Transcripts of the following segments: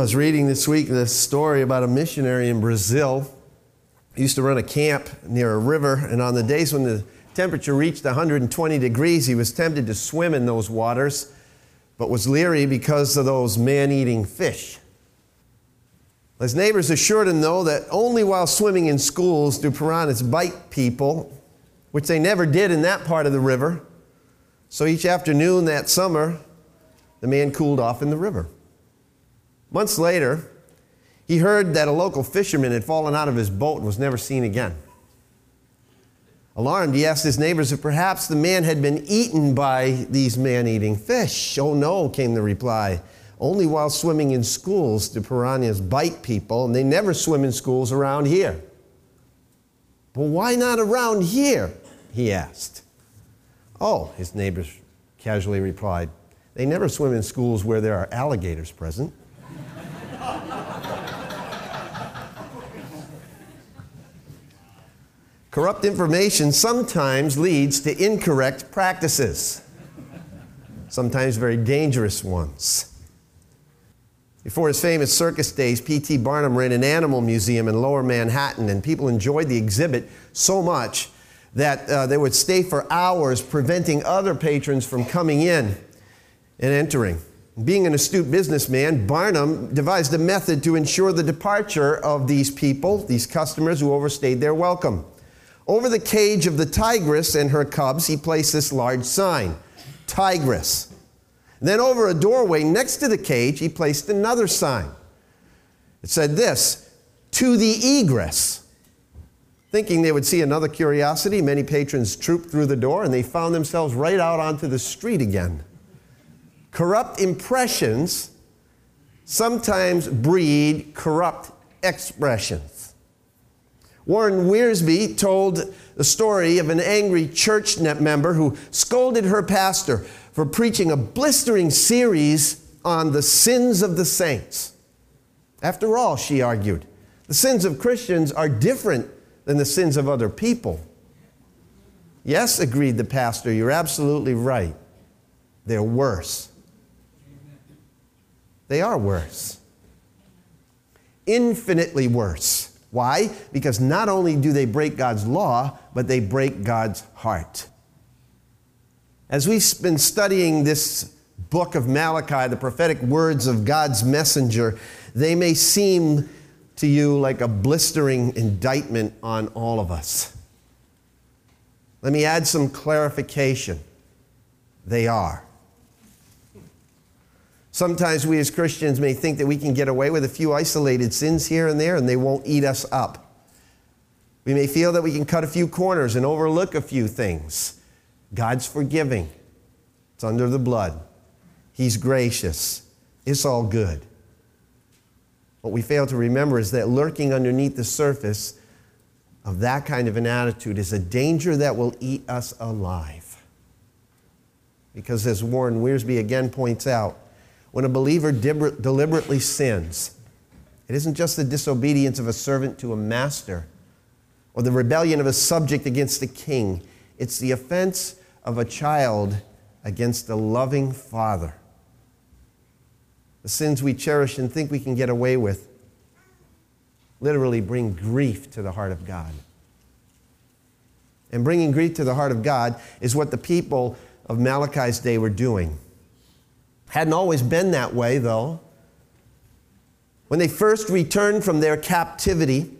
I was reading this week this story about a missionary in Brazil. He used to run a camp near a river, and on the days when the temperature reached 120 degrees, he was tempted to swim in those waters, but was leery because of those man eating fish. His neighbors assured him, though, that only while swimming in schools do piranhas bite people, which they never did in that part of the river. So each afternoon that summer, the man cooled off in the river. Months later, he heard that a local fisherman had fallen out of his boat and was never seen again. Alarmed, he asked his neighbors if perhaps the man had been eaten by these man eating fish. Oh no, came the reply. Only while swimming in schools do piranhas bite people, and they never swim in schools around here. But why not around here? he asked. Oh, his neighbors casually replied, they never swim in schools where there are alligators present. Corrupt information sometimes leads to incorrect practices, sometimes very dangerous ones. Before his famous circus days, P.T. Barnum ran an animal museum in lower Manhattan, and people enjoyed the exhibit so much that uh, they would stay for hours, preventing other patrons from coming in and entering. Being an astute businessman, Barnum devised a method to ensure the departure of these people, these customers who overstayed their welcome. Over the cage of the tigress and her cubs, he placed this large sign Tigress. Then over a doorway next to the cage, he placed another sign. It said this To the egress. Thinking they would see another curiosity, many patrons trooped through the door and they found themselves right out onto the street again. Corrupt impressions sometimes breed corrupt expressions. Warren Wiersbe told the story of an angry church member who scolded her pastor for preaching a blistering series on the sins of the saints. After all, she argued, the sins of Christians are different than the sins of other people. Yes, agreed the pastor, you're absolutely right. They're worse. They are worse. Infinitely worse. Why? Because not only do they break God's law, but they break God's heart. As we've been studying this book of Malachi, the prophetic words of God's messenger, they may seem to you like a blistering indictment on all of us. Let me add some clarification. They are. Sometimes we as Christians may think that we can get away with a few isolated sins here and there and they won't eat us up. We may feel that we can cut a few corners and overlook a few things. God's forgiving, it's under the blood. He's gracious, it's all good. What we fail to remember is that lurking underneath the surface of that kind of an attitude is a danger that will eat us alive. Because as Warren Wiersbe again points out, when a believer deliberately sins, it isn't just the disobedience of a servant to a master or the rebellion of a subject against a king, it's the offense of a child against a loving father. The sins we cherish and think we can get away with literally bring grief to the heart of God. And bringing grief to the heart of God is what the people of Malachi's day were doing. Hadn't always been that way, though. When they first returned from their captivity,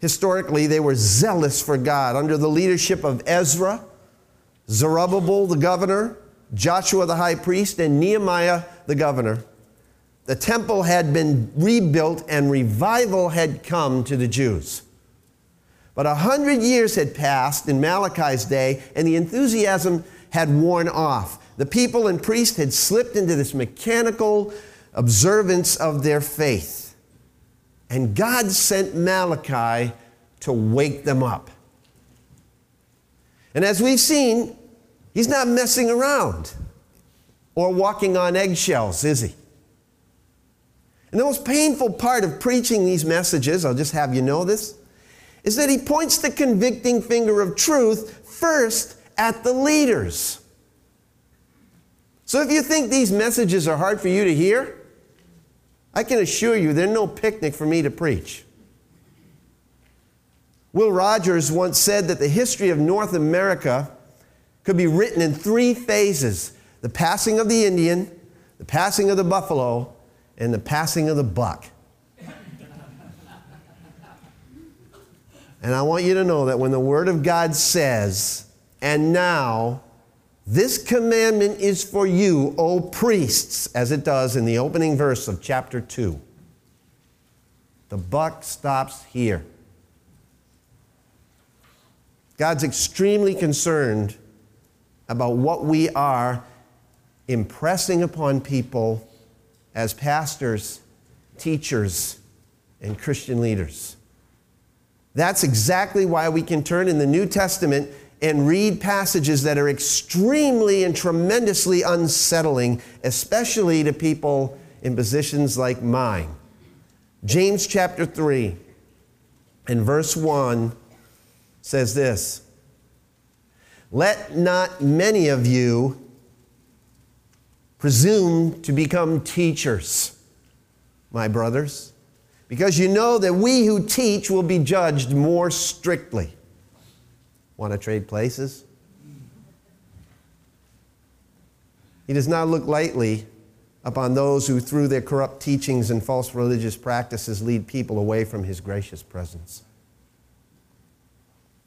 historically, they were zealous for God under the leadership of Ezra, Zerubbabel the governor, Joshua the high priest, and Nehemiah the governor. The temple had been rebuilt and revival had come to the Jews. But a hundred years had passed in Malachi's day, and the enthusiasm had worn off. The people and priests had slipped into this mechanical observance of their faith. And God sent Malachi to wake them up. And as we've seen, he's not messing around or walking on eggshells, is he? And the most painful part of preaching these messages, I'll just have you know this, is that he points the convicting finger of truth first at the leaders. So if you think these messages are hard for you to hear, I can assure you they're no picnic for me to preach. Will Rogers once said that the history of North America could be written in three phases the passing of the Indian, the passing of the buffalo, and the passing of the buck. and I want you to know that when the Word of God says, and now, this commandment is for you, O priests, as it does in the opening verse of chapter 2. The buck stops here. God's extremely concerned about what we are impressing upon people as pastors, teachers, and Christian leaders. That's exactly why we can turn in the New Testament and read passages that are extremely and tremendously unsettling, especially to people in positions like mine. James chapter 3 and verse 1 says this Let not many of you presume to become teachers, my brothers, because you know that we who teach will be judged more strictly. Want to trade places? He does not look lightly upon those who, through their corrupt teachings and false religious practices, lead people away from his gracious presence.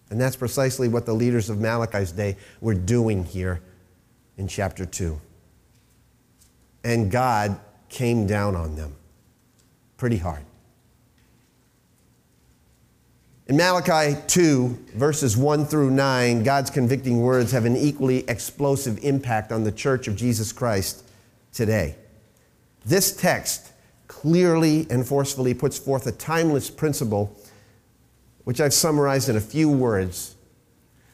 And that's precisely what the leaders of Malachi's day were doing here in chapter 2 and God came down on them pretty hard. In Malachi 2, verses 1 through 9, God's convicting words have an equally explosive impact on the church of Jesus Christ today. This text clearly and forcefully puts forth a timeless principle, which I've summarized in a few words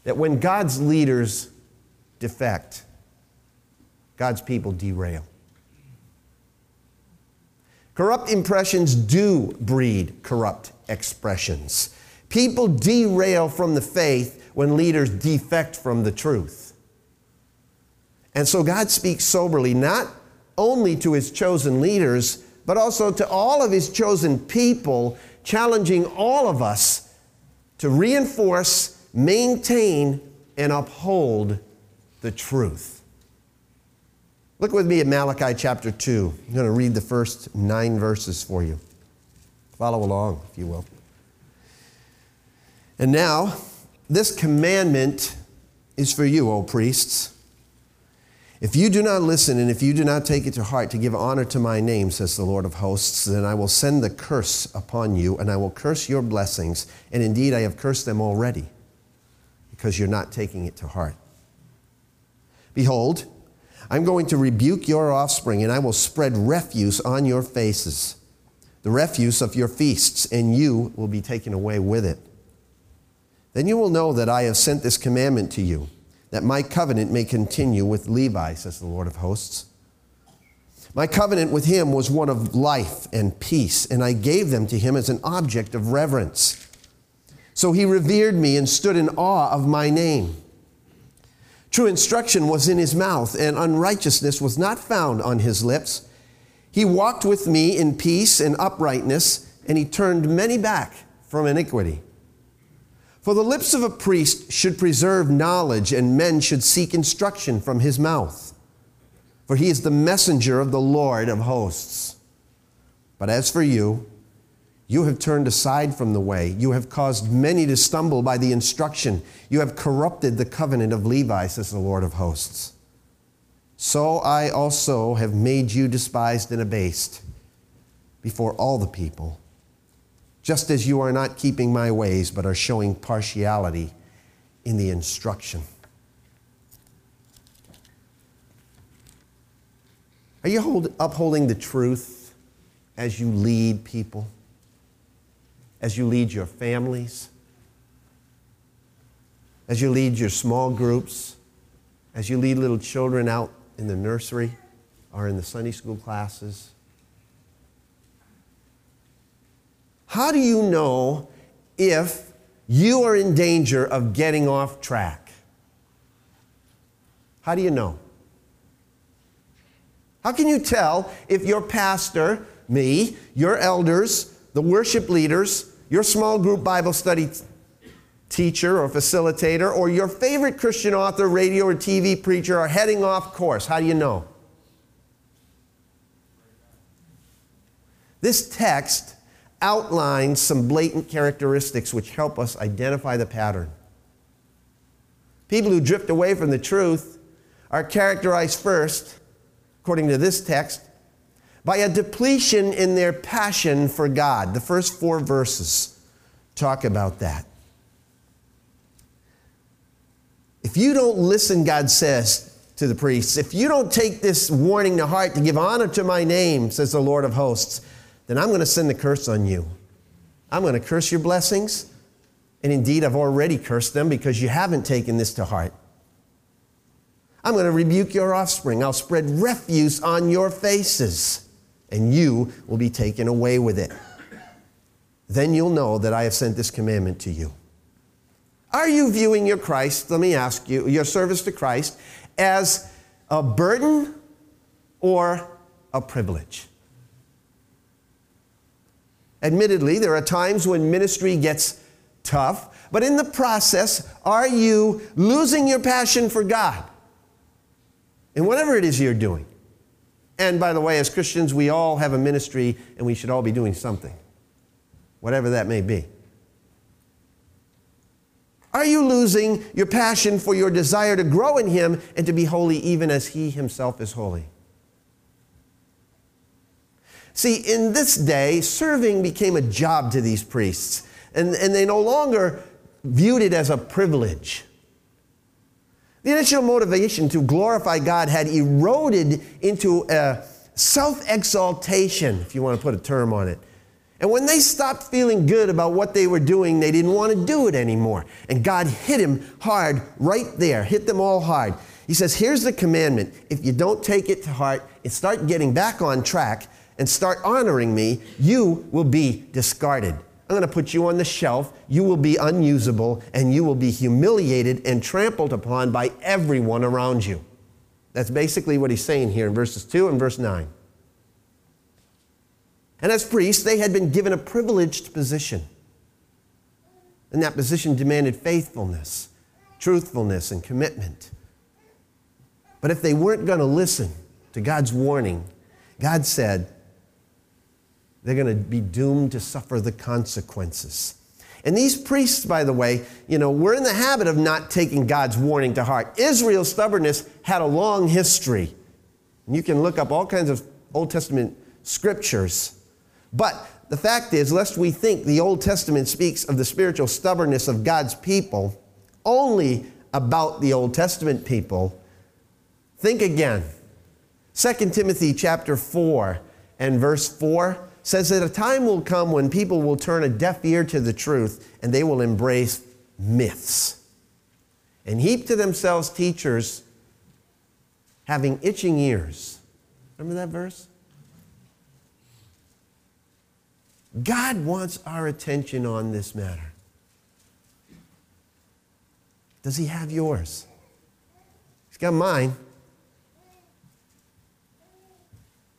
that when God's leaders defect, God's people derail. Corrupt impressions do breed corrupt expressions. People derail from the faith when leaders defect from the truth. And so God speaks soberly, not only to his chosen leaders, but also to all of his chosen people, challenging all of us to reinforce, maintain, and uphold the truth. Look with me at Malachi chapter 2. I'm going to read the first nine verses for you. Follow along, if you will. And now, this commandment is for you, O priests. If you do not listen and if you do not take it to heart to give honor to my name, says the Lord of hosts, then I will send the curse upon you and I will curse your blessings. And indeed, I have cursed them already because you're not taking it to heart. Behold, I'm going to rebuke your offspring, and I will spread refuse on your faces, the refuse of your feasts, and you will be taken away with it. Then you will know that I have sent this commandment to you, that my covenant may continue with Levi, says the Lord of hosts. My covenant with him was one of life and peace, and I gave them to him as an object of reverence. So he revered me and stood in awe of my name. True instruction was in his mouth, and unrighteousness was not found on his lips. He walked with me in peace and uprightness, and he turned many back from iniquity. For the lips of a priest should preserve knowledge, and men should seek instruction from his mouth. For he is the messenger of the Lord of hosts. But as for you, you have turned aside from the way. You have caused many to stumble by the instruction. You have corrupted the covenant of Levi, says the Lord of hosts. So I also have made you despised and abased before all the people, just as you are not keeping my ways, but are showing partiality in the instruction. Are you hold, upholding the truth as you lead people? as you lead your families, as you lead your small groups, as you lead little children out in the nursery or in the Sunday school classes? How do you know if you are in danger of getting off track? How do you know? How can you tell if your pastor me, your elders, the worship leaders, your small group Bible study teacher or facilitator, or your favorite Christian author, radio, or TV preacher are heading off course. How do you know? This text outlines some blatant characteristics which help us identify the pattern. People who drift away from the truth are characterized first, according to this text, by a depletion in their passion for God. The first four verses talk about that. If you don't listen, God says to the priests, if you don't take this warning to heart to give honor to my name, says the Lord of hosts, then I'm going to send the curse on you. I'm going to curse your blessings. And indeed, I've already cursed them because you haven't taken this to heart. I'm going to rebuke your offspring. I'll spread refuse on your faces, and you will be taken away with it. Then you'll know that I have sent this commandment to you. Are you viewing your Christ, let me ask you, your service to Christ, as a burden or a privilege? Admittedly, there are times when ministry gets tough, but in the process, are you losing your passion for God? And whatever it is you're doing. And by the way, as Christians, we all have a ministry and we should all be doing something, whatever that may be. Are you losing your passion for your desire to grow in Him and to be holy even as He Himself is holy? See, in this day, serving became a job to these priests, and, and they no longer viewed it as a privilege. The initial motivation to glorify God had eroded into a self exaltation, if you want to put a term on it. And when they stopped feeling good about what they were doing, they didn't want to do it anymore. And God hit him hard right there, hit them all hard. He says, Here's the commandment. If you don't take it to heart and start getting back on track and start honoring me, you will be discarded. I'm going to put you on the shelf. You will be unusable and you will be humiliated and trampled upon by everyone around you. That's basically what he's saying here in verses 2 and verse 9. And as priests, they had been given a privileged position. And that position demanded faithfulness, truthfulness, and commitment. But if they weren't going to listen to God's warning, God said they're going to be doomed to suffer the consequences. And these priests, by the way, you know, we're in the habit of not taking God's warning to heart. Israel's stubbornness had a long history. And you can look up all kinds of Old Testament scriptures but the fact is, lest we think the Old Testament speaks of the spiritual stubbornness of God's people only about the Old Testament people, think again. 2 Timothy chapter 4 and verse 4 says that a time will come when people will turn a deaf ear to the truth and they will embrace myths and heap to themselves teachers having itching ears. Remember that verse? God wants our attention on this matter. Does He have yours? He's got mine.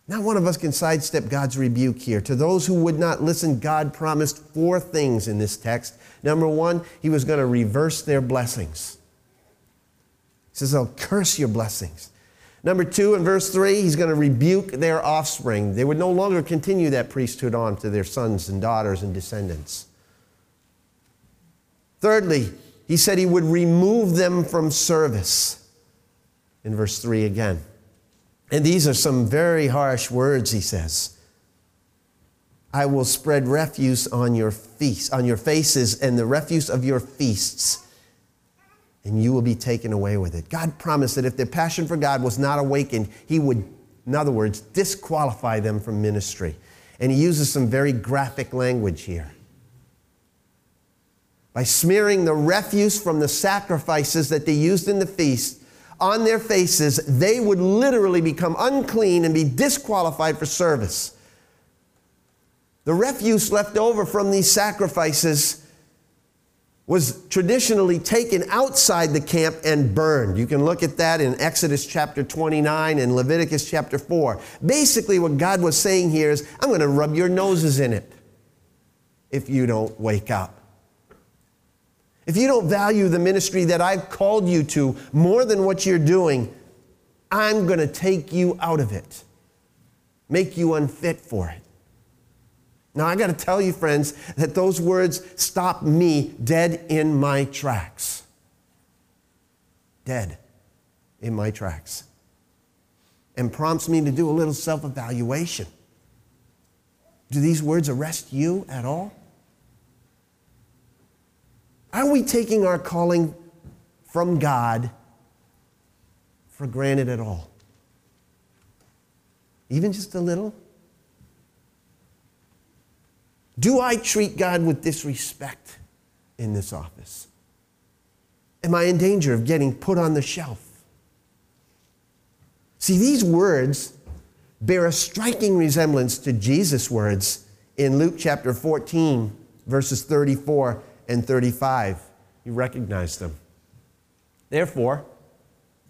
Not one of us can sidestep God's rebuke here. To those who would not listen, God promised four things in this text. Number one, He was going to reverse their blessings. He says, I'll curse your blessings. Number two, in verse three, he's going to rebuke their offspring. They would no longer continue that priesthood on to their sons and daughters and descendants. Thirdly, he said he would remove them from service. In verse 3 again. And these are some very harsh words, he says. I will spread refuse on your feasts, on your faces, and the refuse of your feasts and you will be taken away with it. God promised that if their passion for God was not awakened, He would, in other words, disqualify them from ministry. And He uses some very graphic language here. By smearing the refuse from the sacrifices that they used in the feast on their faces, they would literally become unclean and be disqualified for service. The refuse left over from these sacrifices was traditionally taken outside the camp and burned. You can look at that in Exodus chapter 29 and Leviticus chapter 4. Basically, what God was saying here is, I'm going to rub your noses in it if you don't wake up. If you don't value the ministry that I've called you to more than what you're doing, I'm going to take you out of it, make you unfit for it. Now, I got to tell you, friends, that those words stop me dead in my tracks. Dead in my tracks. And prompts me to do a little self evaluation. Do these words arrest you at all? Are we taking our calling from God for granted at all? Even just a little? Do I treat God with disrespect in this office? Am I in danger of getting put on the shelf? See, these words bear a striking resemblance to Jesus' words in Luke chapter 14, verses 34 and 35. You recognize them. Therefore,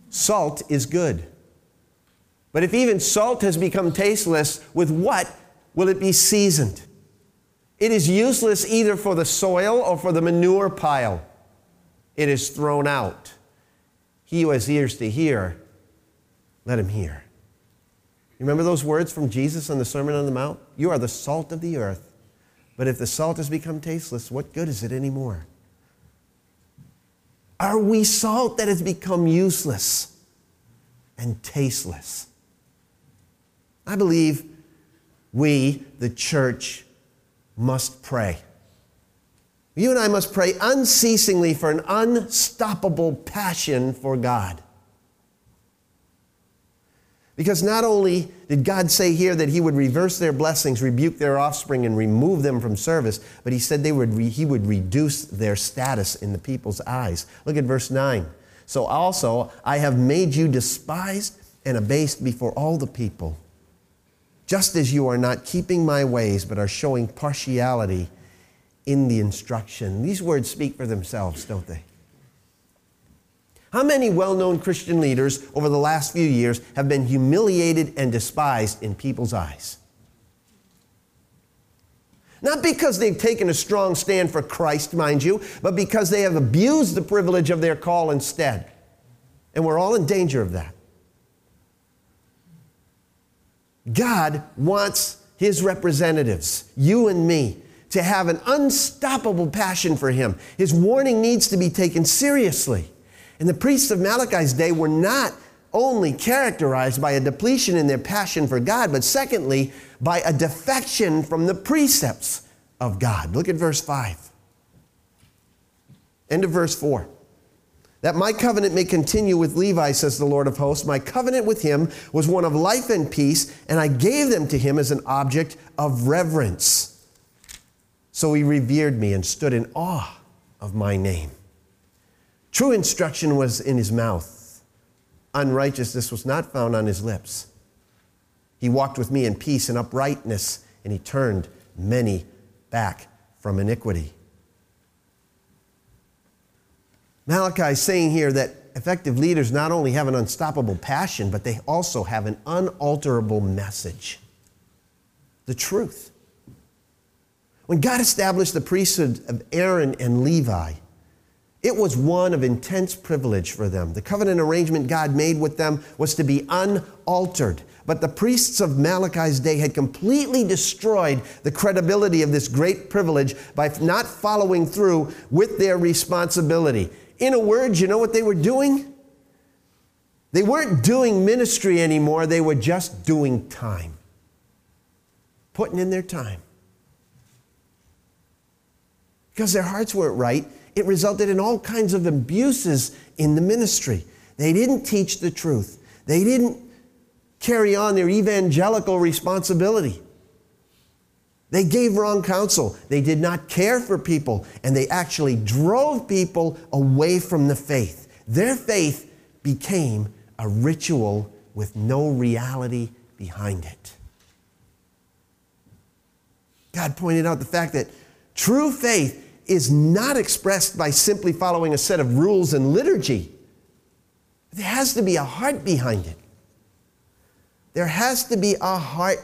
salt is good. But if even salt has become tasteless, with what will it be seasoned? It is useless either for the soil or for the manure pile. It is thrown out. He who has ears to hear, let him hear. Remember those words from Jesus on the Sermon on the Mount? You are the salt of the earth. But if the salt has become tasteless, what good is it anymore? Are we salt that has become useless and tasteless? I believe we, the church, must pray. You and I must pray unceasingly for an unstoppable passion for God. Because not only did God say here that He would reverse their blessings, rebuke their offspring, and remove them from service, but He said they would re- He would reduce their status in the people's eyes. Look at verse 9. So also I have made you despised and abased before all the people just as you are not keeping my ways, but are showing partiality in the instruction. These words speak for themselves, don't they? How many well known Christian leaders over the last few years have been humiliated and despised in people's eyes? Not because they've taken a strong stand for Christ, mind you, but because they have abused the privilege of their call instead. And we're all in danger of that. God wants his representatives, you and me, to have an unstoppable passion for him. His warning needs to be taken seriously. And the priests of Malachi's day were not only characterized by a depletion in their passion for God, but secondly, by a defection from the precepts of God. Look at verse 5. End of verse 4 that my covenant may continue with Levi, says the Lord of hosts. My covenant with him was one of life and peace, and I gave them to him as an object of reverence. So he revered me and stood in awe of my name. True instruction was in his mouth, unrighteousness was not found on his lips. He walked with me in peace and uprightness, and he turned many back from iniquity. Malachi is saying here that effective leaders not only have an unstoppable passion, but they also have an unalterable message the truth. When God established the priesthood of Aaron and Levi, it was one of intense privilege for them. The covenant arrangement God made with them was to be unaltered. But the priests of Malachi's day had completely destroyed the credibility of this great privilege by not following through with their responsibility. In a word, you know what they were doing? They weren't doing ministry anymore, they were just doing time, putting in their time. Because their hearts weren't right, it resulted in all kinds of abuses in the ministry. They didn't teach the truth, they didn't carry on their evangelical responsibility. They gave wrong counsel. They did not care for people, and they actually drove people away from the faith. Their faith became a ritual with no reality behind it. God pointed out the fact that true faith is not expressed by simply following a set of rules and liturgy. There has to be a heart behind it. There has to be a heart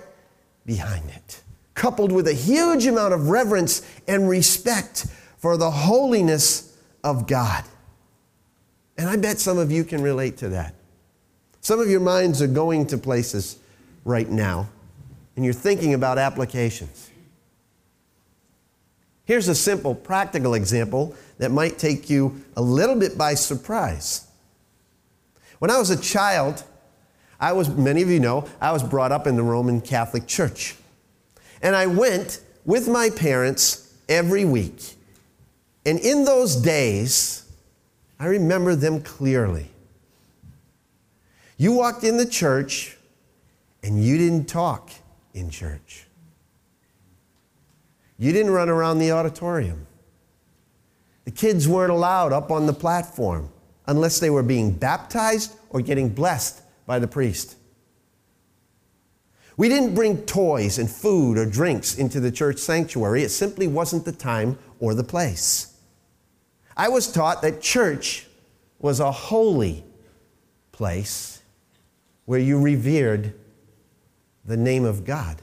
behind it, coupled with a huge amount of reverence and respect for the holiness of God. And I bet some of you can relate to that. Some of your minds are going to places right now, and you're thinking about applications. Here's a simple, practical example that might take you a little bit by surprise. When I was a child, I was, many of you know, I was brought up in the Roman Catholic Church. And I went with my parents every week. And in those days, I remember them clearly. You walked in the church and you didn't talk in church. You didn't run around the auditorium. The kids weren't allowed up on the platform unless they were being baptized or getting blessed by the priest. We didn't bring toys and food or drinks into the church sanctuary. It simply wasn't the time or the place. I was taught that church was a holy place where you revered the name of God.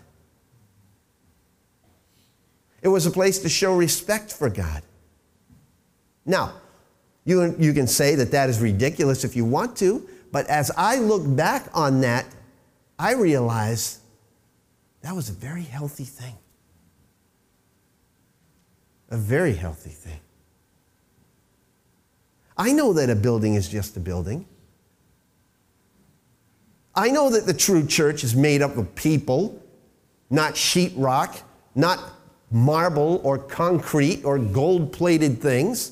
It was a place to show respect for God. Now, you, you can say that that is ridiculous if you want to, but as I look back on that, I realize that was a very healthy thing. A very healthy thing. I know that a building is just a building. I know that the true church is made up of people, not sheetrock, not marble or concrete or gold plated things.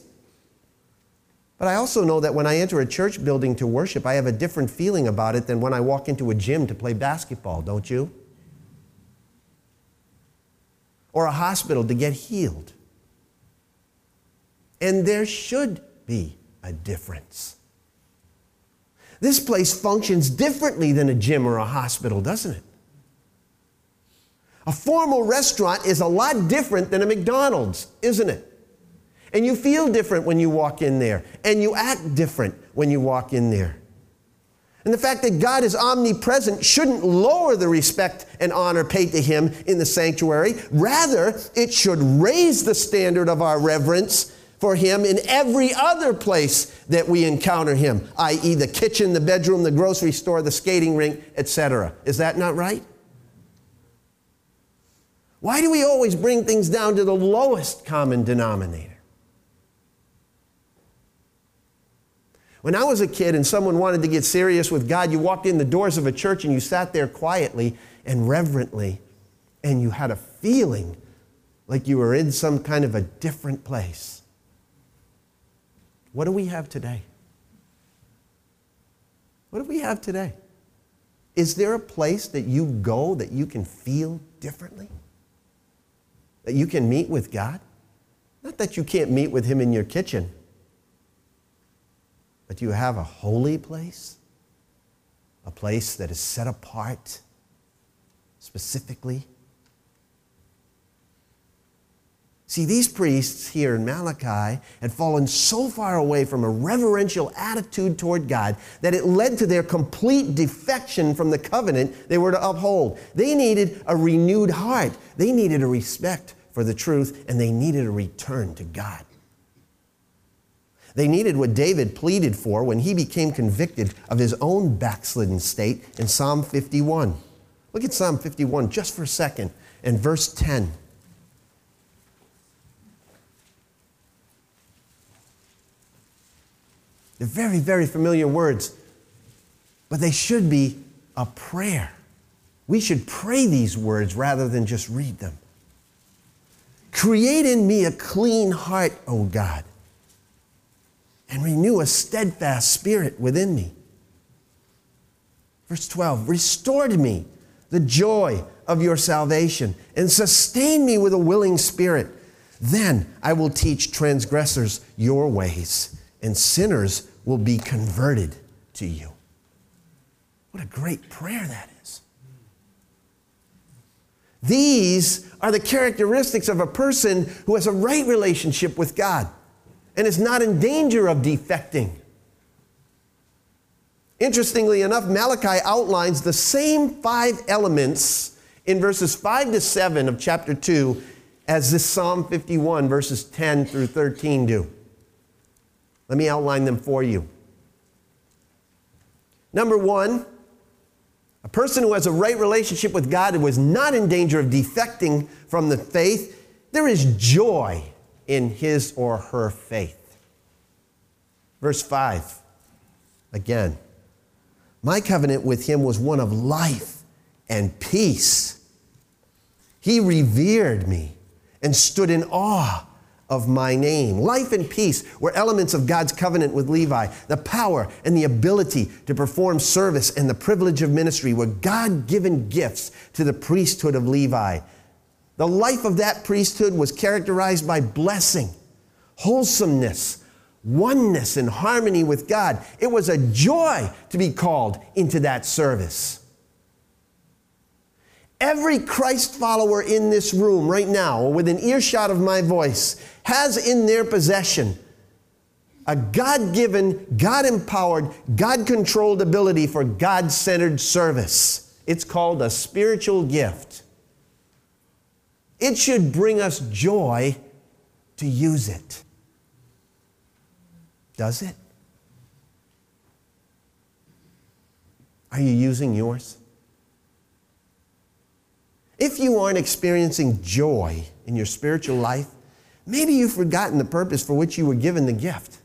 But I also know that when I enter a church building to worship, I have a different feeling about it than when I walk into a gym to play basketball, don't you? Or a hospital to get healed. And there should be a difference. This place functions differently than a gym or a hospital, doesn't it? A formal restaurant is a lot different than a McDonald's, isn't it? And you feel different when you walk in there, and you act different when you walk in there. And the fact that God is omnipresent shouldn't lower the respect and honor paid to Him in the sanctuary. Rather, it should raise the standard of our reverence for him in every other place that we encounter him, i.e., the kitchen, the bedroom, the grocery store, the skating rink, etc. Is that not right? Why do we always bring things down to the lowest common denominator? When I was a kid and someone wanted to get serious with God, you walked in the doors of a church and you sat there quietly and reverently, and you had a feeling like you were in some kind of a different place. What do we have today? What do we have today? Is there a place that you go that you can feel differently? That you can meet with God? Not that you can't meet with Him in your kitchen, but you have a holy place, a place that is set apart specifically See, these priests here in Malachi had fallen so far away from a reverential attitude toward God that it led to their complete defection from the covenant they were to uphold. They needed a renewed heart, they needed a respect for the truth, and they needed a return to God. They needed what David pleaded for when he became convicted of his own backslidden state in Psalm 51. Look at Psalm 51 just for a second and verse 10. They're very, very familiar words, but they should be a prayer. We should pray these words rather than just read them. Create in me a clean heart, O God, and renew a steadfast spirit within me. Verse 12 Restore to me the joy of your salvation and sustain me with a willing spirit. Then I will teach transgressors your ways and sinners will be converted to you. What a great prayer that is. These are the characteristics of a person who has a right relationship with God and is not in danger of defecting. Interestingly enough, Malachi outlines the same five elements in verses 5 to 7 of chapter 2 as this Psalm 51, verses 10 through 13 do. Let me outline them for you. Number one, a person who has a right relationship with God and was not in danger of defecting from the faith, there is joy in his or her faith. Verse 5, again, my covenant with him was one of life and peace. He revered me and stood in awe of my name. Life and peace were elements of God's covenant with Levi. The power and the ability to perform service and the privilege of ministry were God given gifts to the priesthood of Levi. The life of that priesthood was characterized by blessing, wholesomeness, oneness, and harmony with God. It was a joy to be called into that service. Every Christ follower in this room right now, or within earshot of my voice, has in their possession a God given, God empowered, God controlled ability for God centered service. It's called a spiritual gift. It should bring us joy to use it. Does it? Are you using yours? If you aren't experiencing joy in your spiritual life, maybe you've forgotten the purpose for which you were given the gift.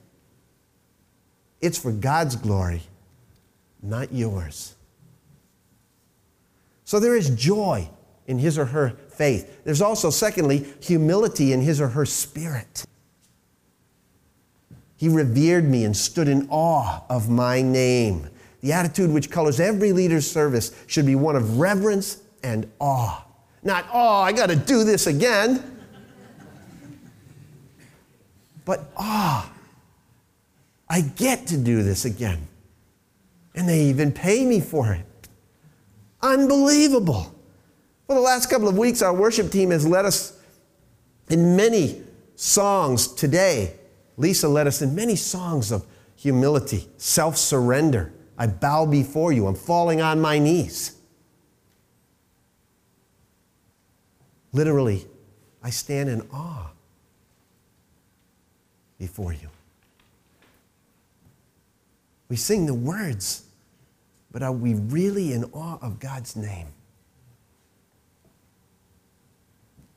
It's for God's glory, not yours. So there is joy in his or her faith. There's also, secondly, humility in his or her spirit. He revered me and stood in awe of my name. The attitude which colors every leader's service should be one of reverence and awe. Not, oh, I got to do this again. But, ah, I get to do this again. And they even pay me for it. Unbelievable. For the last couple of weeks, our worship team has led us in many songs today. Lisa led us in many songs of humility, self surrender. I bow before you. I'm falling on my knees. Literally, I stand in awe before you. We sing the words, but are we really in awe of God's name?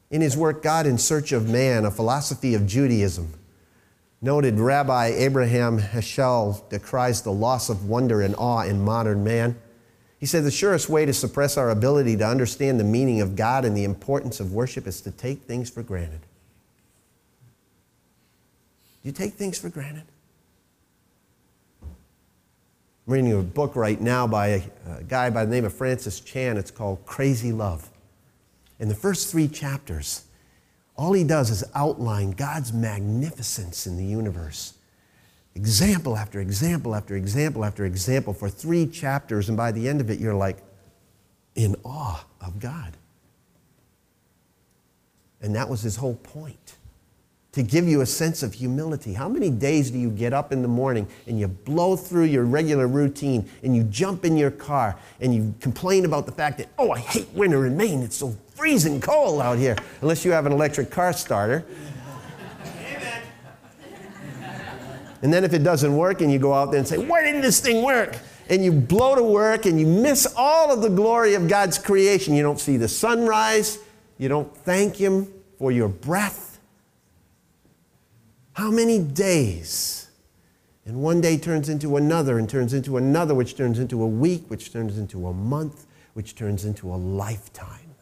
In his work, God in Search of Man, a philosophy of Judaism, noted Rabbi Abraham Heschel decries the loss of wonder and awe in modern man. He said the surest way to suppress our ability to understand the meaning of God and the importance of worship is to take things for granted. Do you take things for granted? I'm reading a book right now by a, guy by the name of Francis Chan. It's called Crazy Love. In the first three chapters, all he does is outline God's magnificence in the universe example after example after example after example for three chapters, and by the end of it, you're like in awe of God. And that was his whole point to give you a sense of humility. How many days do you get up in the morning and you blow through your regular routine and you jump in your car and you complain about the fact that, oh, I hate winter in Maine, it's so freezing cold out here, unless you have an electric car starter. And then if it doesn't work and you go out there and say, why didn't this thing work? And you blow to work and you miss all of the glory of God's creation. You don't see the sunrise. You don't thank Him for your breath. How many days? And one day turns into another and turns into another, which turns into a week, which turns into a month, which turns into a lifetime.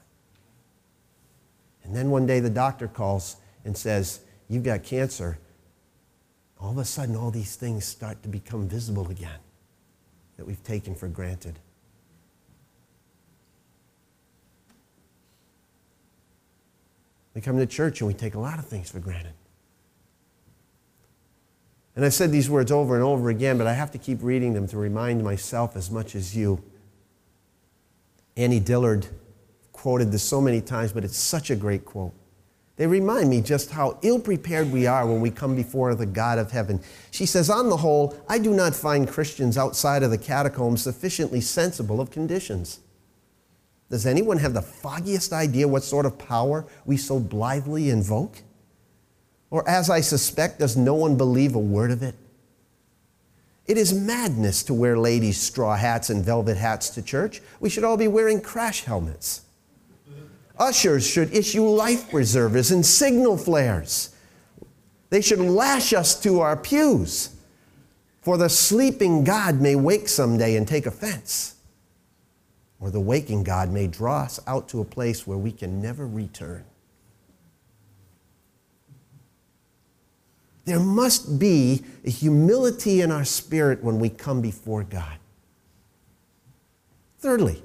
And then one day the doctor calls and says, You've got cancer all of a sudden, all these things start to become visible again that we've taken for granted. We come to church and we take a lot of things for granted. And I've said these words over and over again, but I have to keep reading them to remind myself as much as you. Annie Dillard quoted this so many times, but it's such a great quote. They remind me just how ill prepared we are when we come before the God of heaven. She says, On the whole, I do not find Christians outside of the catacombs sufficiently sensible of conditions. Does anyone have the foggiest idea what sort of power we so blithely invoke? Or, as I suspect, does no one believe a word of it? It is madness to wear ladies' straw hats and velvet hats to church. We should all be wearing crash helmets. Ushers should issue life preservers and signal flares. They should lash us to our pews, for the sleeping God may wake someday and take offense, or the waking God may draw us out to a place where we can never return. There must be a humility in our spirit when we come before God. Thirdly,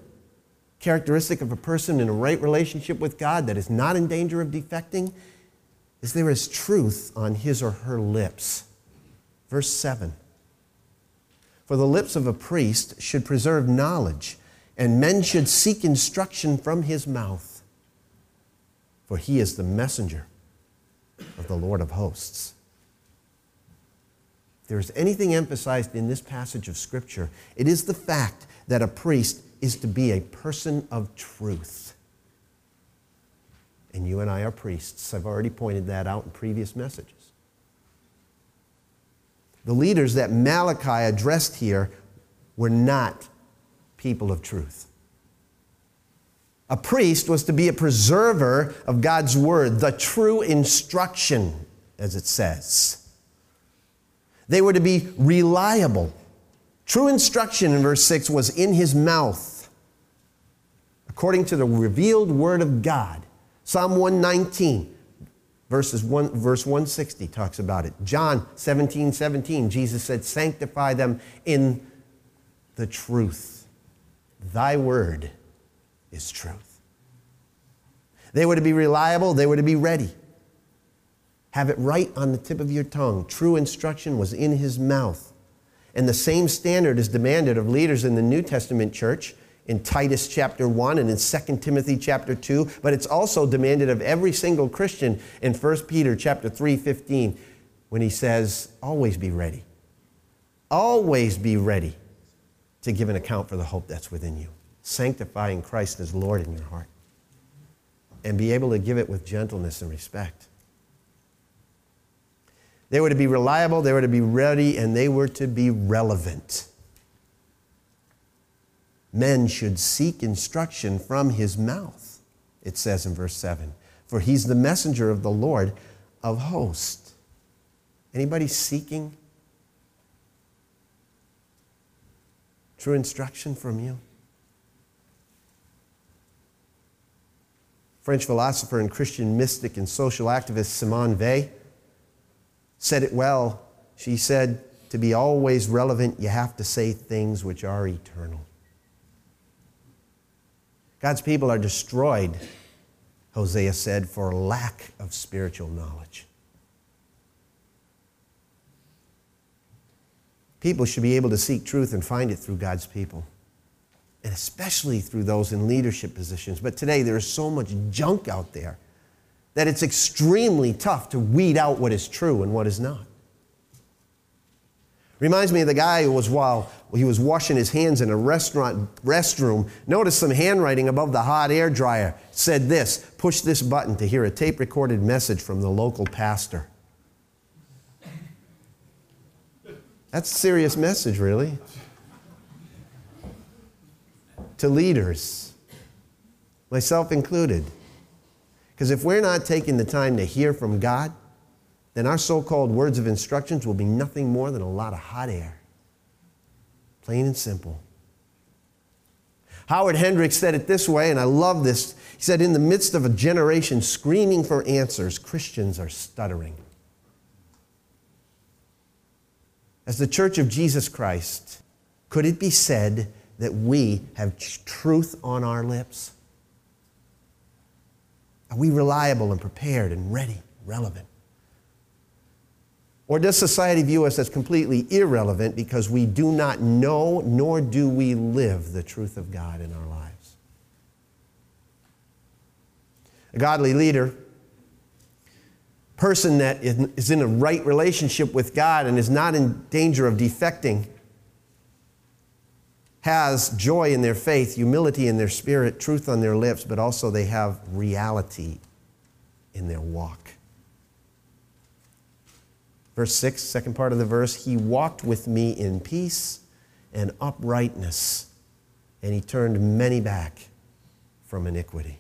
characteristic of a person in a right relationship with God that is not in danger of defecting is there is truth on his or her lips. Verse 7 For the lips of a priest should preserve knowledge, and men should seek instruction from his mouth, for he is the messenger of the Lord of hosts. If there is anything emphasized in this passage of Scripture, it is the fact that a priest is to be a person of truth. And you and I are priests. I've already pointed that out in previous messages. The leaders that Malachi addressed here were not people of truth. A priest was to be a preserver of God's word, the true instruction, as it says. They were to be reliable. True instruction in verse 6 was in his mouth according to the revealed word of God. Psalm 119, verses 1, verse 160 talks about it. John 17, 17, Jesus said, Sanctify them in the truth. Thy word is truth. They were to be reliable, they were to be ready. Have it right on the tip of your tongue. True instruction was in his mouth. And the same standard is demanded of leaders in the New Testament church in Titus chapter 1 and in 2 Timothy chapter 2, but it's also demanded of every single Christian in 1 Peter chapter 3, 15, when he says, always be ready. Always be ready to give an account for the hope that's within you, sanctifying Christ as Lord in your heart, and be able to give it with gentleness and respect. They were to be reliable, they were to be ready, and they were to be relevant men should seek instruction from his mouth, it says in verse 7. For he's the messenger of the Lord of hosts. Anybody seeking true instruction from you? French philosopher and Christian mystic and social activist Simone Weil said it well. She said, To be always relevant, you have to say things which are eternal. God's people are destroyed, Hosea said, for lack of spiritual knowledge. People should be able to seek truth and find it through God's people, and especially through those in leadership positions. But today there is so much junk out there that it's extremely tough to weed out what is true and what is not. Reminds me of the guy who was while he was washing his hands in a restaurant restroom, noticed some handwriting above the hot air dryer. Said this push this button to hear a tape recorded message from the local pastor. That's a serious message, really. To leaders, myself included. Because if we're not taking the time to hear from God, then our so called words of instructions will be nothing more than a lot of hot air. Plain and simple. Howard Hendricks said it this way, and I love this. He said, In the midst of a generation screaming for answers, Christians are stuttering. As the Church of Jesus Christ, could it be said that we have truth on our lips? Are we reliable and prepared and ready, relevant? Or does society view us as completely irrelevant because we do not know nor do we live the truth of God in our lives? A godly leader, person that is in a right relationship with God and is not in danger of defecting, has joy in their faith, humility in their spirit, truth on their lips, but also they have reality in their walk. Verse 6, second part of the verse, he walked with me in peace and uprightness, and he turned many back from iniquity.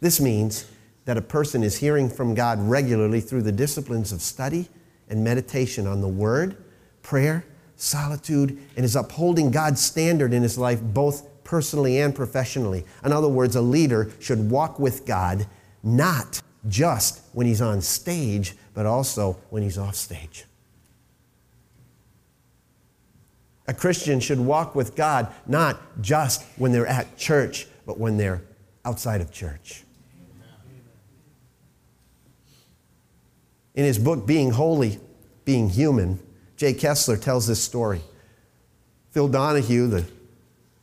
This means that a person is hearing from God regularly through the disciplines of study and meditation on the Word, prayer, solitude, and is upholding God's standard in his life, both personally and professionally. In other words, a leader should walk with God not just when he's on stage, but also when he's off stage. A Christian should walk with God not just when they're at church, but when they're outside of church. In his book, Being Holy, Being Human, Jay Kessler tells this story. Phil Donahue, the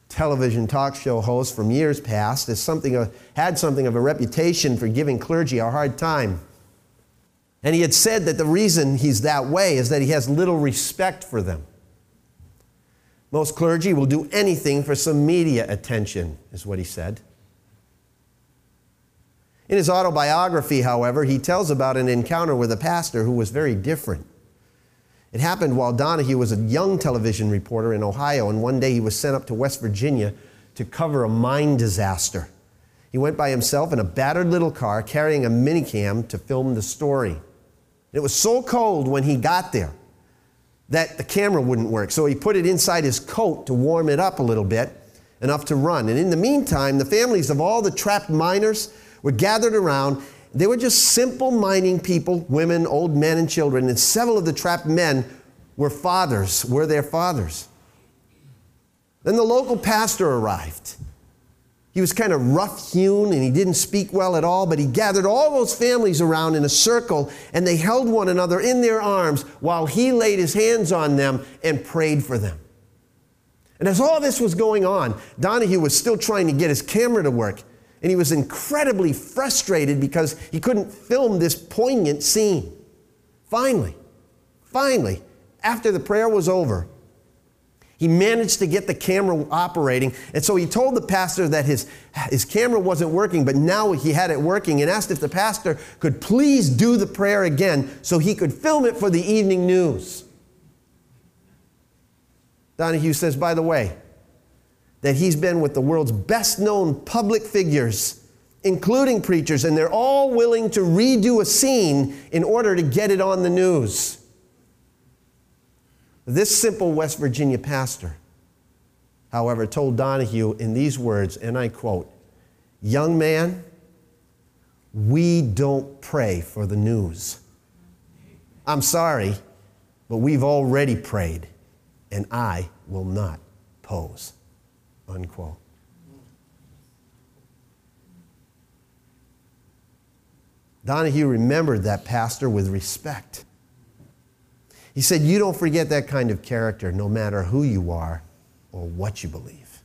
television talk show host from years past, is something had something of a reputation for giving clergy a hard time. And he had said that the reason he's that way is that he has little respect for them. Most clergy will do anything for some media attention, is what he said. In his autobiography, however, he tells about an encounter with a pastor who was very different. It happened while Donahue was a young television reporter in Ohio, and one day he was sent up to West Virginia to cover a mine disaster. He went by himself in a battered little car carrying a minicam to film the story. It was so cold when he got there that the camera wouldn't work, so he put it inside his coat to warm it up a little bit, enough to run. And in the meantime, the families of all the trapped miners were gathered around they were just simple mining people, women, old men, and children, and several of the trapped men were fathers, were their fathers. Then the local pastor arrived. He was kind of rough hewn and he didn't speak well at all, but he gathered all those families around in a circle and they held one another in their arms while he laid his hands on them and prayed for them. And as all this was going on, Donahue was still trying to get his camera to work and he was incredibly frustrated because he couldn't film this poignant scene. Finally, finally, after the prayer was over, he managed to get the camera operating. And so he told the pastor that his, his camera wasn't working, but now he had it working and asked if the pastor could please do the prayer again so he could film it for the evening news. Donahue says, by the way, that he's been with the world's best known public figures, including preachers, and they're all willing to redo a scene in order to get it on the news. This simple West Virginia pastor, however, told Donahue in these words, and I quote Young man, we don't pray for the news. I'm sorry, but we've already prayed, and I will not pose unquote. Donahue remembered that pastor with respect. He said, You don't forget that kind of character no matter who you are or what you believe.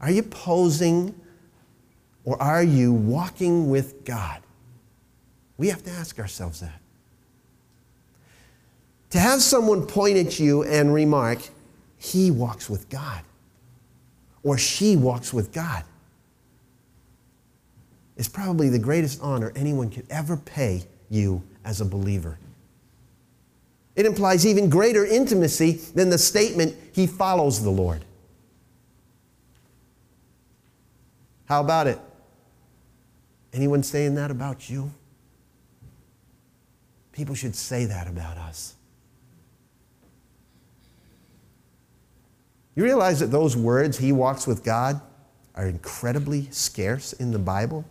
Are you posing or are you walking with God? We have to ask ourselves that. To have someone point at you and remark, he walks with God or she walks with God is probably the greatest honor anyone could ever pay you as a believer. It implies even greater intimacy than the statement, He follows the Lord. How about it? Anyone saying that about you? People should say that about us. You realize that those words, he walks with God, are incredibly scarce in the Bible?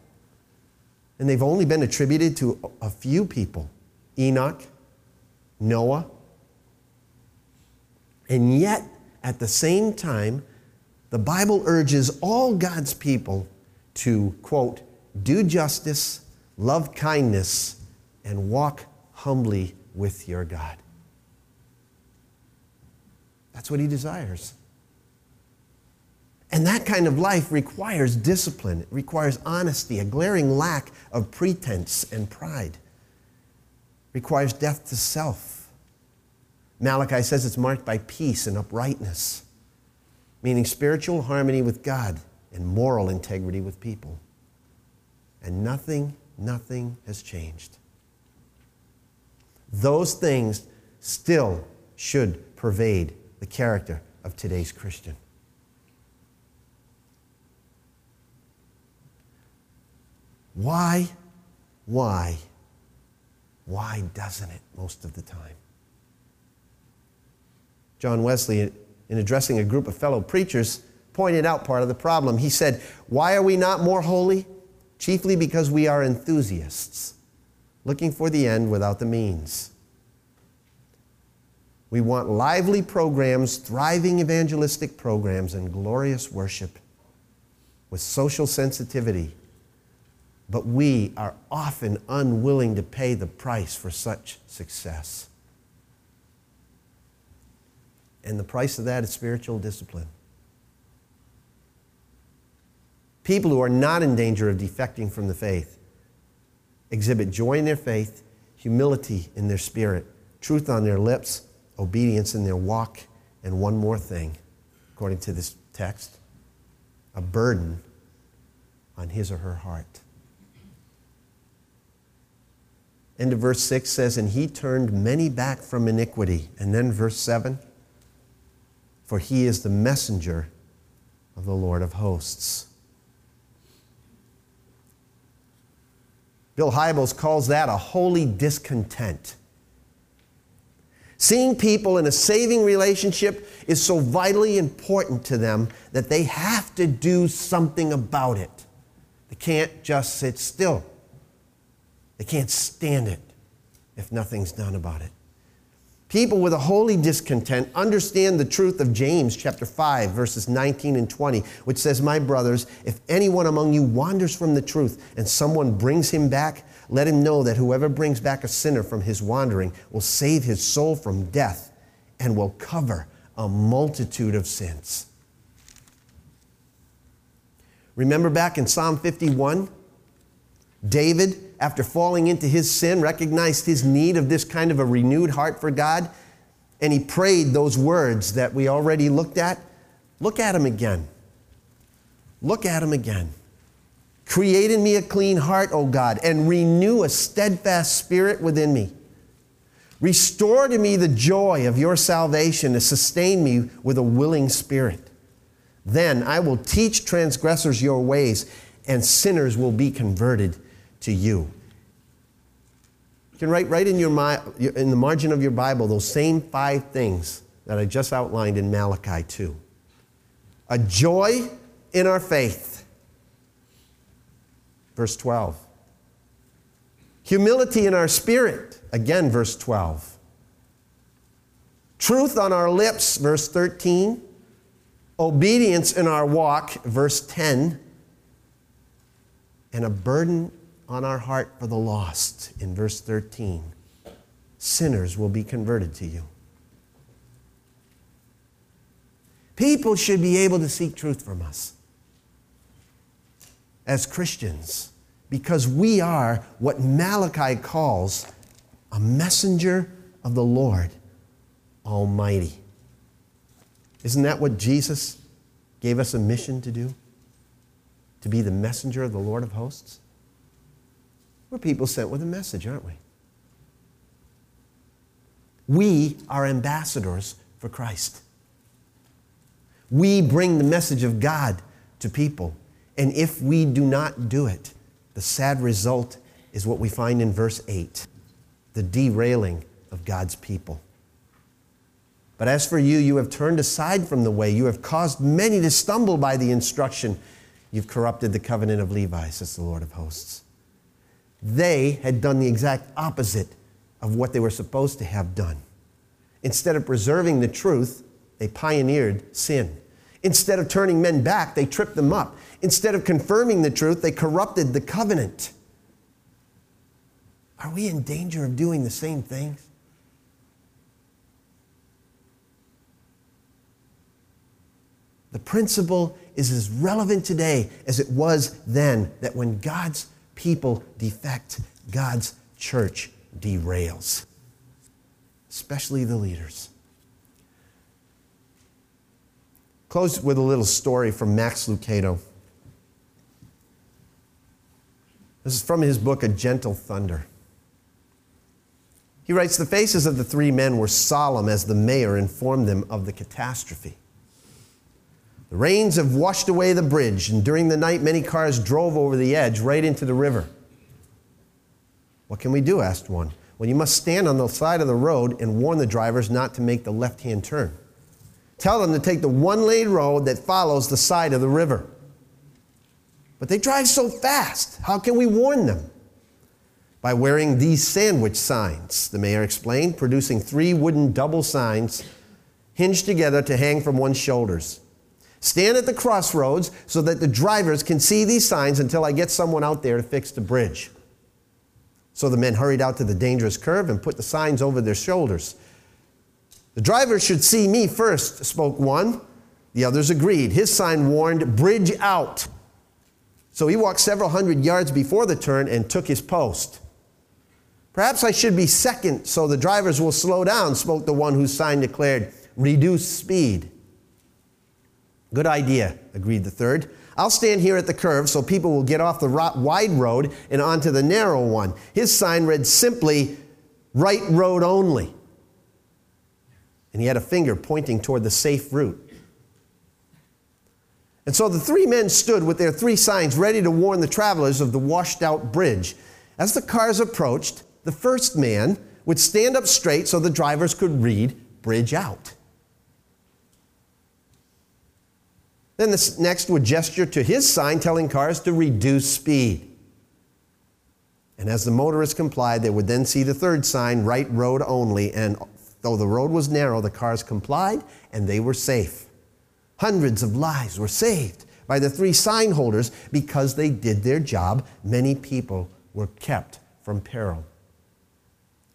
And they've only been attributed to a few people Enoch, Noah. And yet, at the same time, the Bible urges all God's people to, quote, do justice, love kindness, and walk humbly with your God. That's what he desires. And that kind of life requires discipline, it requires honesty, a glaring lack of pretense and pride, it requires death to self. Malachi says it's marked by peace and uprightness, meaning spiritual harmony with God and moral integrity with people. And nothing, nothing has changed. Those things still should pervade the character of today's Christian. Why, why, why doesn't it most of the time? John Wesley, in addressing a group of fellow preachers, pointed out part of the problem. He said, Why are we not more holy? Chiefly because we are enthusiasts, looking for the end without the means. We want lively programs, thriving evangelistic programs, and glorious worship with social sensitivity but we are often unwilling to pay the price for such success. And the price of that is spiritual discipline. People who are not in danger of defecting from the faith exhibit joy in their faith, humility in their spirit, truth on their lips, obedience in their walk, and one more thing, according to this text, a burden on his or her heart. End of verse 6 says, And he turned many back from iniquity. And then verse 7 For he is the messenger of the Lord of hosts. Bill Hybels calls that a holy discontent. Seeing people in a saving relationship is so vitally important to them that they have to do something about it. They can't just sit still. They can't stand it if nothing's done about it. People with a holy discontent understand the truth of James chapter 5 verses 19 and 20 which says my brothers if anyone among you wanders from the truth and someone brings him back let him know that whoever brings back a sinner from his wandering will save his soul from death and will cover a multitude of sins. Remember back in Psalm 51 David after falling into his sin, recognized his need of this kind of a renewed heart for God, and he prayed those words that we already looked at. Look at him again. Look at him again. Create in me a clean heart, O God, and renew a steadfast spirit within me. Restore to me the joy of your salvation to sustain me with a willing spirit. Then I will teach transgressors your ways, and sinners will be converted to you. You can write right in, your, in the margin of your Bible those same five things that I just outlined in Malachi 2. A joy in our faith, verse 12. Humility in our spirit, again, verse 12. Truth on our lips, verse 13. Obedience in our walk, verse 10. And a burden on our heart for the lost in verse 13. Sinners will be converted to you. People should be able to seek truth from us as Christians because we are what Malachi calls a messenger of the Lord Almighty. Isn't that what Jesus gave us a mission to do? To be the messenger of the Lord of hosts? We're people sent with a message, aren't we? We are ambassadors for Christ. We bring the message of God to people. And if we do not do it, the sad result is what we find in verse 8 the derailing of God's people. But as for you, you have turned aside from the way. You have caused many to stumble by the instruction. You've corrupted the covenant of Levi, says the Lord of hosts. They had done the exact opposite of what they were supposed to have done. Instead of preserving the truth, they pioneered sin. Instead of turning men back, they tripped them up. Instead of confirming the truth, they corrupted the covenant. Are we in danger of doing the same things? The principle is as relevant today as it was then that when God's people defect, God's church derails, especially the leaders. Close with a little story from Max Lucado. This is from his book, A Gentle Thunder. He writes The faces of the three men were solemn as the mayor informed them of the catastrophe. The rains have washed away the bridge, and during the night, many cars drove over the edge right into the river. What can we do? asked one. Well, you must stand on the side of the road and warn the drivers not to make the left hand turn. Tell them to take the one lane road that follows the side of the river. But they drive so fast. How can we warn them? By wearing these sandwich signs, the mayor explained, producing three wooden double signs hinged together to hang from one's shoulders. Stand at the crossroads so that the drivers can see these signs until I get someone out there to fix the bridge. So the men hurried out to the dangerous curve and put the signs over their shoulders. The driver should see me first, spoke one. The others agreed. His sign warned, Bridge out. So he walked several hundred yards before the turn and took his post. Perhaps I should be second so the drivers will slow down, spoke the one whose sign declared, Reduce speed. Good idea, agreed the third. I'll stand here at the curve so people will get off the wide road and onto the narrow one. His sign read simply, right road only. And he had a finger pointing toward the safe route. And so the three men stood with their three signs ready to warn the travelers of the washed out bridge. As the cars approached, the first man would stand up straight so the drivers could read bridge out. Then the next would gesture to his sign telling cars to reduce speed. And as the motorists complied, they would then see the third sign, right road only. And though the road was narrow, the cars complied and they were safe. Hundreds of lives were saved by the three sign holders because they did their job. Many people were kept from peril.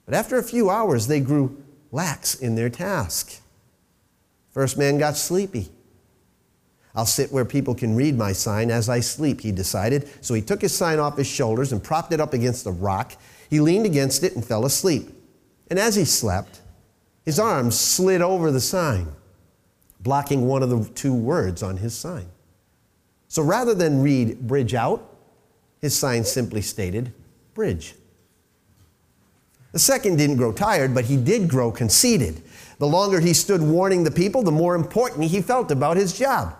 But after a few hours, they grew lax in their task. First man got sleepy. I'll sit where people can read my sign as I sleep, he decided. So he took his sign off his shoulders and propped it up against a rock. He leaned against it and fell asleep. And as he slept, his arms slid over the sign, blocking one of the two words on his sign. So rather than read bridge out, his sign simply stated bridge. The second didn't grow tired, but he did grow conceited. The longer he stood warning the people, the more important he felt about his job.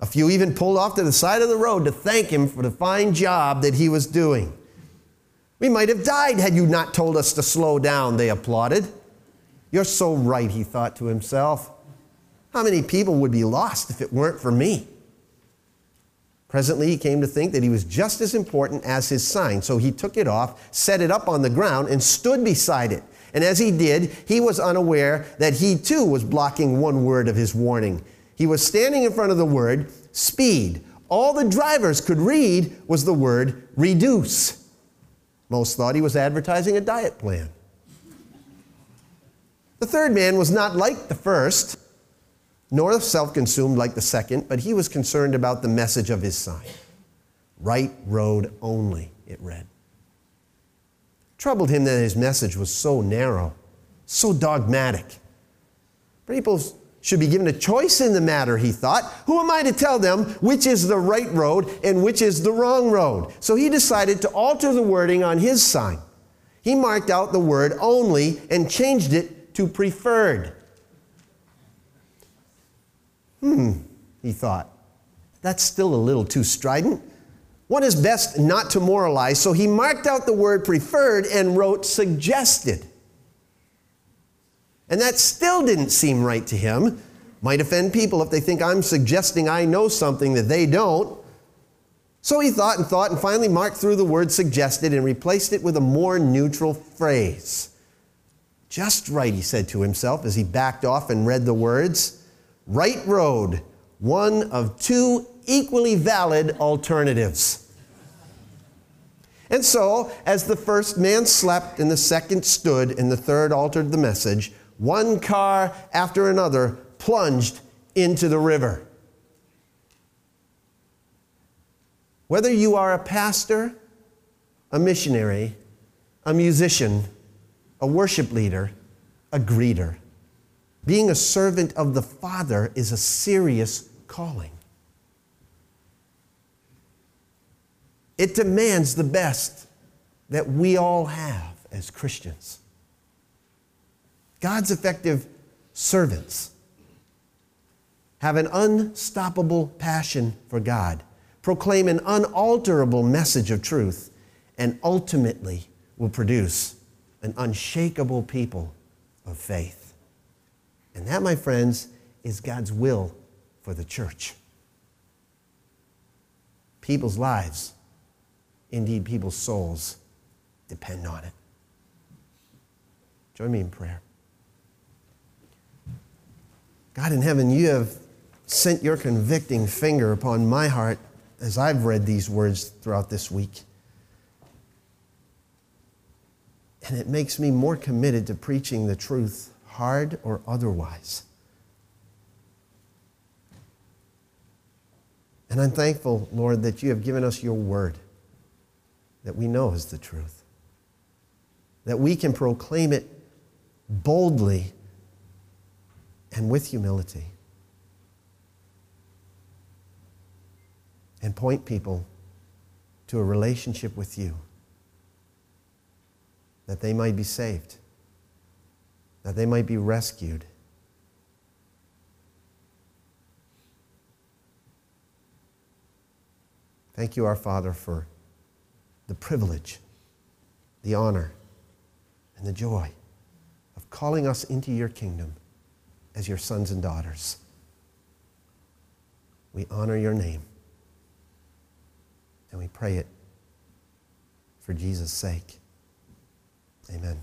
A few even pulled off to the side of the road to thank him for the fine job that he was doing. We might have died had you not told us to slow down, they applauded. You're so right, he thought to himself. How many people would be lost if it weren't for me? Presently, he came to think that he was just as important as his sign, so he took it off, set it up on the ground, and stood beside it. And as he did, he was unaware that he too was blocking one word of his warning. He was standing in front of the word speed. All the drivers could read was the word reduce. Most thought he was advertising a diet plan. The third man was not like the first, nor self consumed like the second, but he was concerned about the message of his sign. Right road only, it read. Troubled him that his message was so narrow, so dogmatic. People should be given a choice in the matter, he thought. Who am I to tell them which is the right road and which is the wrong road? So he decided to alter the wording on his sign. He marked out the word only and changed it to preferred. Hmm, he thought. That's still a little too strident. One is best not to moralize, so he marked out the word preferred and wrote suggested. And that still didn't seem right to him. Might offend people if they think I'm suggesting I know something that they don't. So he thought and thought and finally marked through the word suggested and replaced it with a more neutral phrase. Just right, he said to himself as he backed off and read the words. Right road, one of two equally valid alternatives. And so, as the first man slept and the second stood and the third altered the message, one car after another plunged into the river. Whether you are a pastor, a missionary, a musician, a worship leader, a greeter, being a servant of the Father is a serious calling. It demands the best that we all have as Christians. God's effective servants have an unstoppable passion for God, proclaim an unalterable message of truth, and ultimately will produce an unshakable people of faith. And that, my friends, is God's will for the church. People's lives, indeed, people's souls, depend on it. Join me in prayer. God in heaven, you have sent your convicting finger upon my heart as I've read these words throughout this week. And it makes me more committed to preaching the truth, hard or otherwise. And I'm thankful, Lord, that you have given us your word that we know is the truth, that we can proclaim it boldly and with humility. And point people to a relationship with you that they might be saved, that they might be rescued. Thank you, our Father, for the privilege, the honor, and the joy of calling us into your kingdom as your sons and daughters. We honor your name and we pray it for Jesus' sake. Amen.